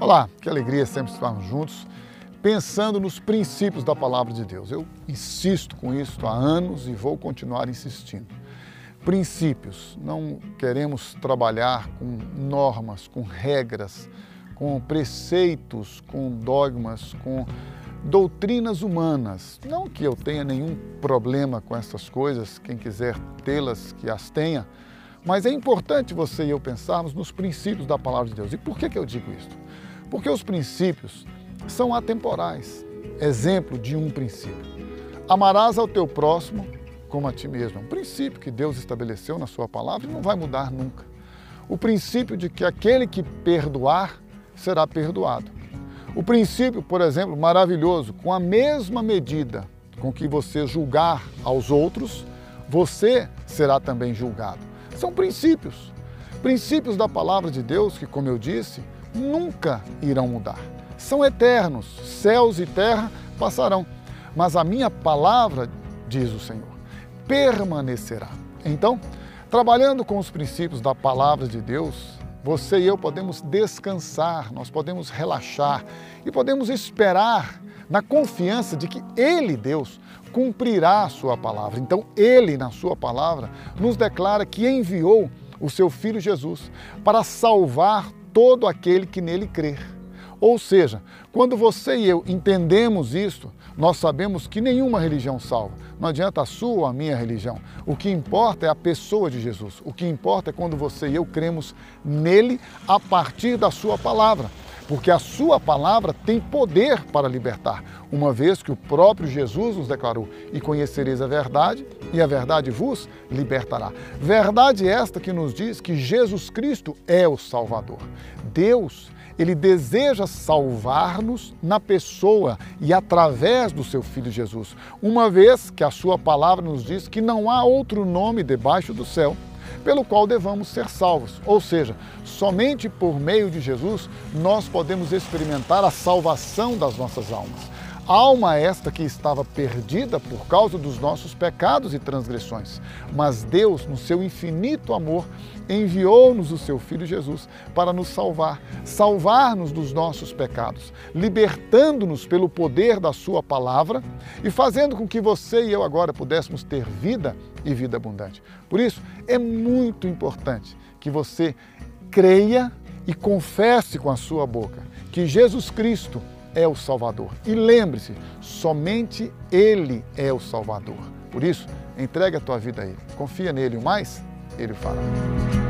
Olá, que alegria sempre estarmos juntos, pensando nos princípios da palavra de Deus. Eu insisto com isso há anos e vou continuar insistindo. Princípios, não queremos trabalhar com normas, com regras, com preceitos, com dogmas, com doutrinas humanas. Não que eu tenha nenhum problema com essas coisas, quem quiser tê-las, que as tenha, mas é importante você e eu pensarmos nos princípios da palavra de Deus. E por que, que eu digo isso? Porque os princípios são atemporais. Exemplo de um princípio. Amarás ao teu próximo como a ti mesmo. É um princípio que Deus estabeleceu na sua palavra e não vai mudar nunca. O princípio de que aquele que perdoar será perdoado. O princípio, por exemplo, maravilhoso, com a mesma medida com que você julgar aos outros, você será também julgado. São princípios. Princípios da palavra de Deus que, como eu disse, nunca irão mudar. São eternos, céus e terra passarão, mas a minha palavra, diz o Senhor, permanecerá. Então, trabalhando com os princípios da palavra de Deus, você e eu podemos descansar, nós podemos relaxar e podemos esperar na confiança de que Ele, Deus, cumprirá a sua palavra. Então, Ele, na sua palavra, nos declara que enviou o seu Filho Jesus para salvar todo aquele que nele crer. Ou seja, quando você e eu entendemos isto, nós sabemos que nenhuma religião salva. Não adianta a sua ou a minha religião. O que importa é a pessoa de Jesus. O que importa é quando você e eu cremos nele a partir da sua palavra. Porque a sua palavra tem poder para libertar, uma vez que o próprio Jesus nos declarou: E conhecereis a verdade, e a verdade vos libertará. Verdade esta que nos diz que Jesus Cristo é o Salvador. Deus ele deseja salvar-nos na pessoa e através do seu Filho Jesus, uma vez que a sua palavra nos diz que não há outro nome debaixo do céu pelo qual devamos ser salvos. Ou seja, somente por meio de Jesus nós podemos experimentar a salvação das nossas almas. Alma esta que estava perdida por causa dos nossos pecados e transgressões. Mas Deus, no seu infinito amor, enviou-nos o seu Filho Jesus para nos salvar, salvar-nos dos nossos pecados, libertando-nos pelo poder da Sua palavra e fazendo com que você e eu agora pudéssemos ter vida e vida abundante. Por isso, é muito importante que você creia e confesse com a sua boca que Jesus Cristo é o Salvador. E lembre-se, somente Ele é o Salvador. Por isso, entregue a tua vida a Ele. Confia nele, o mais Ele fará.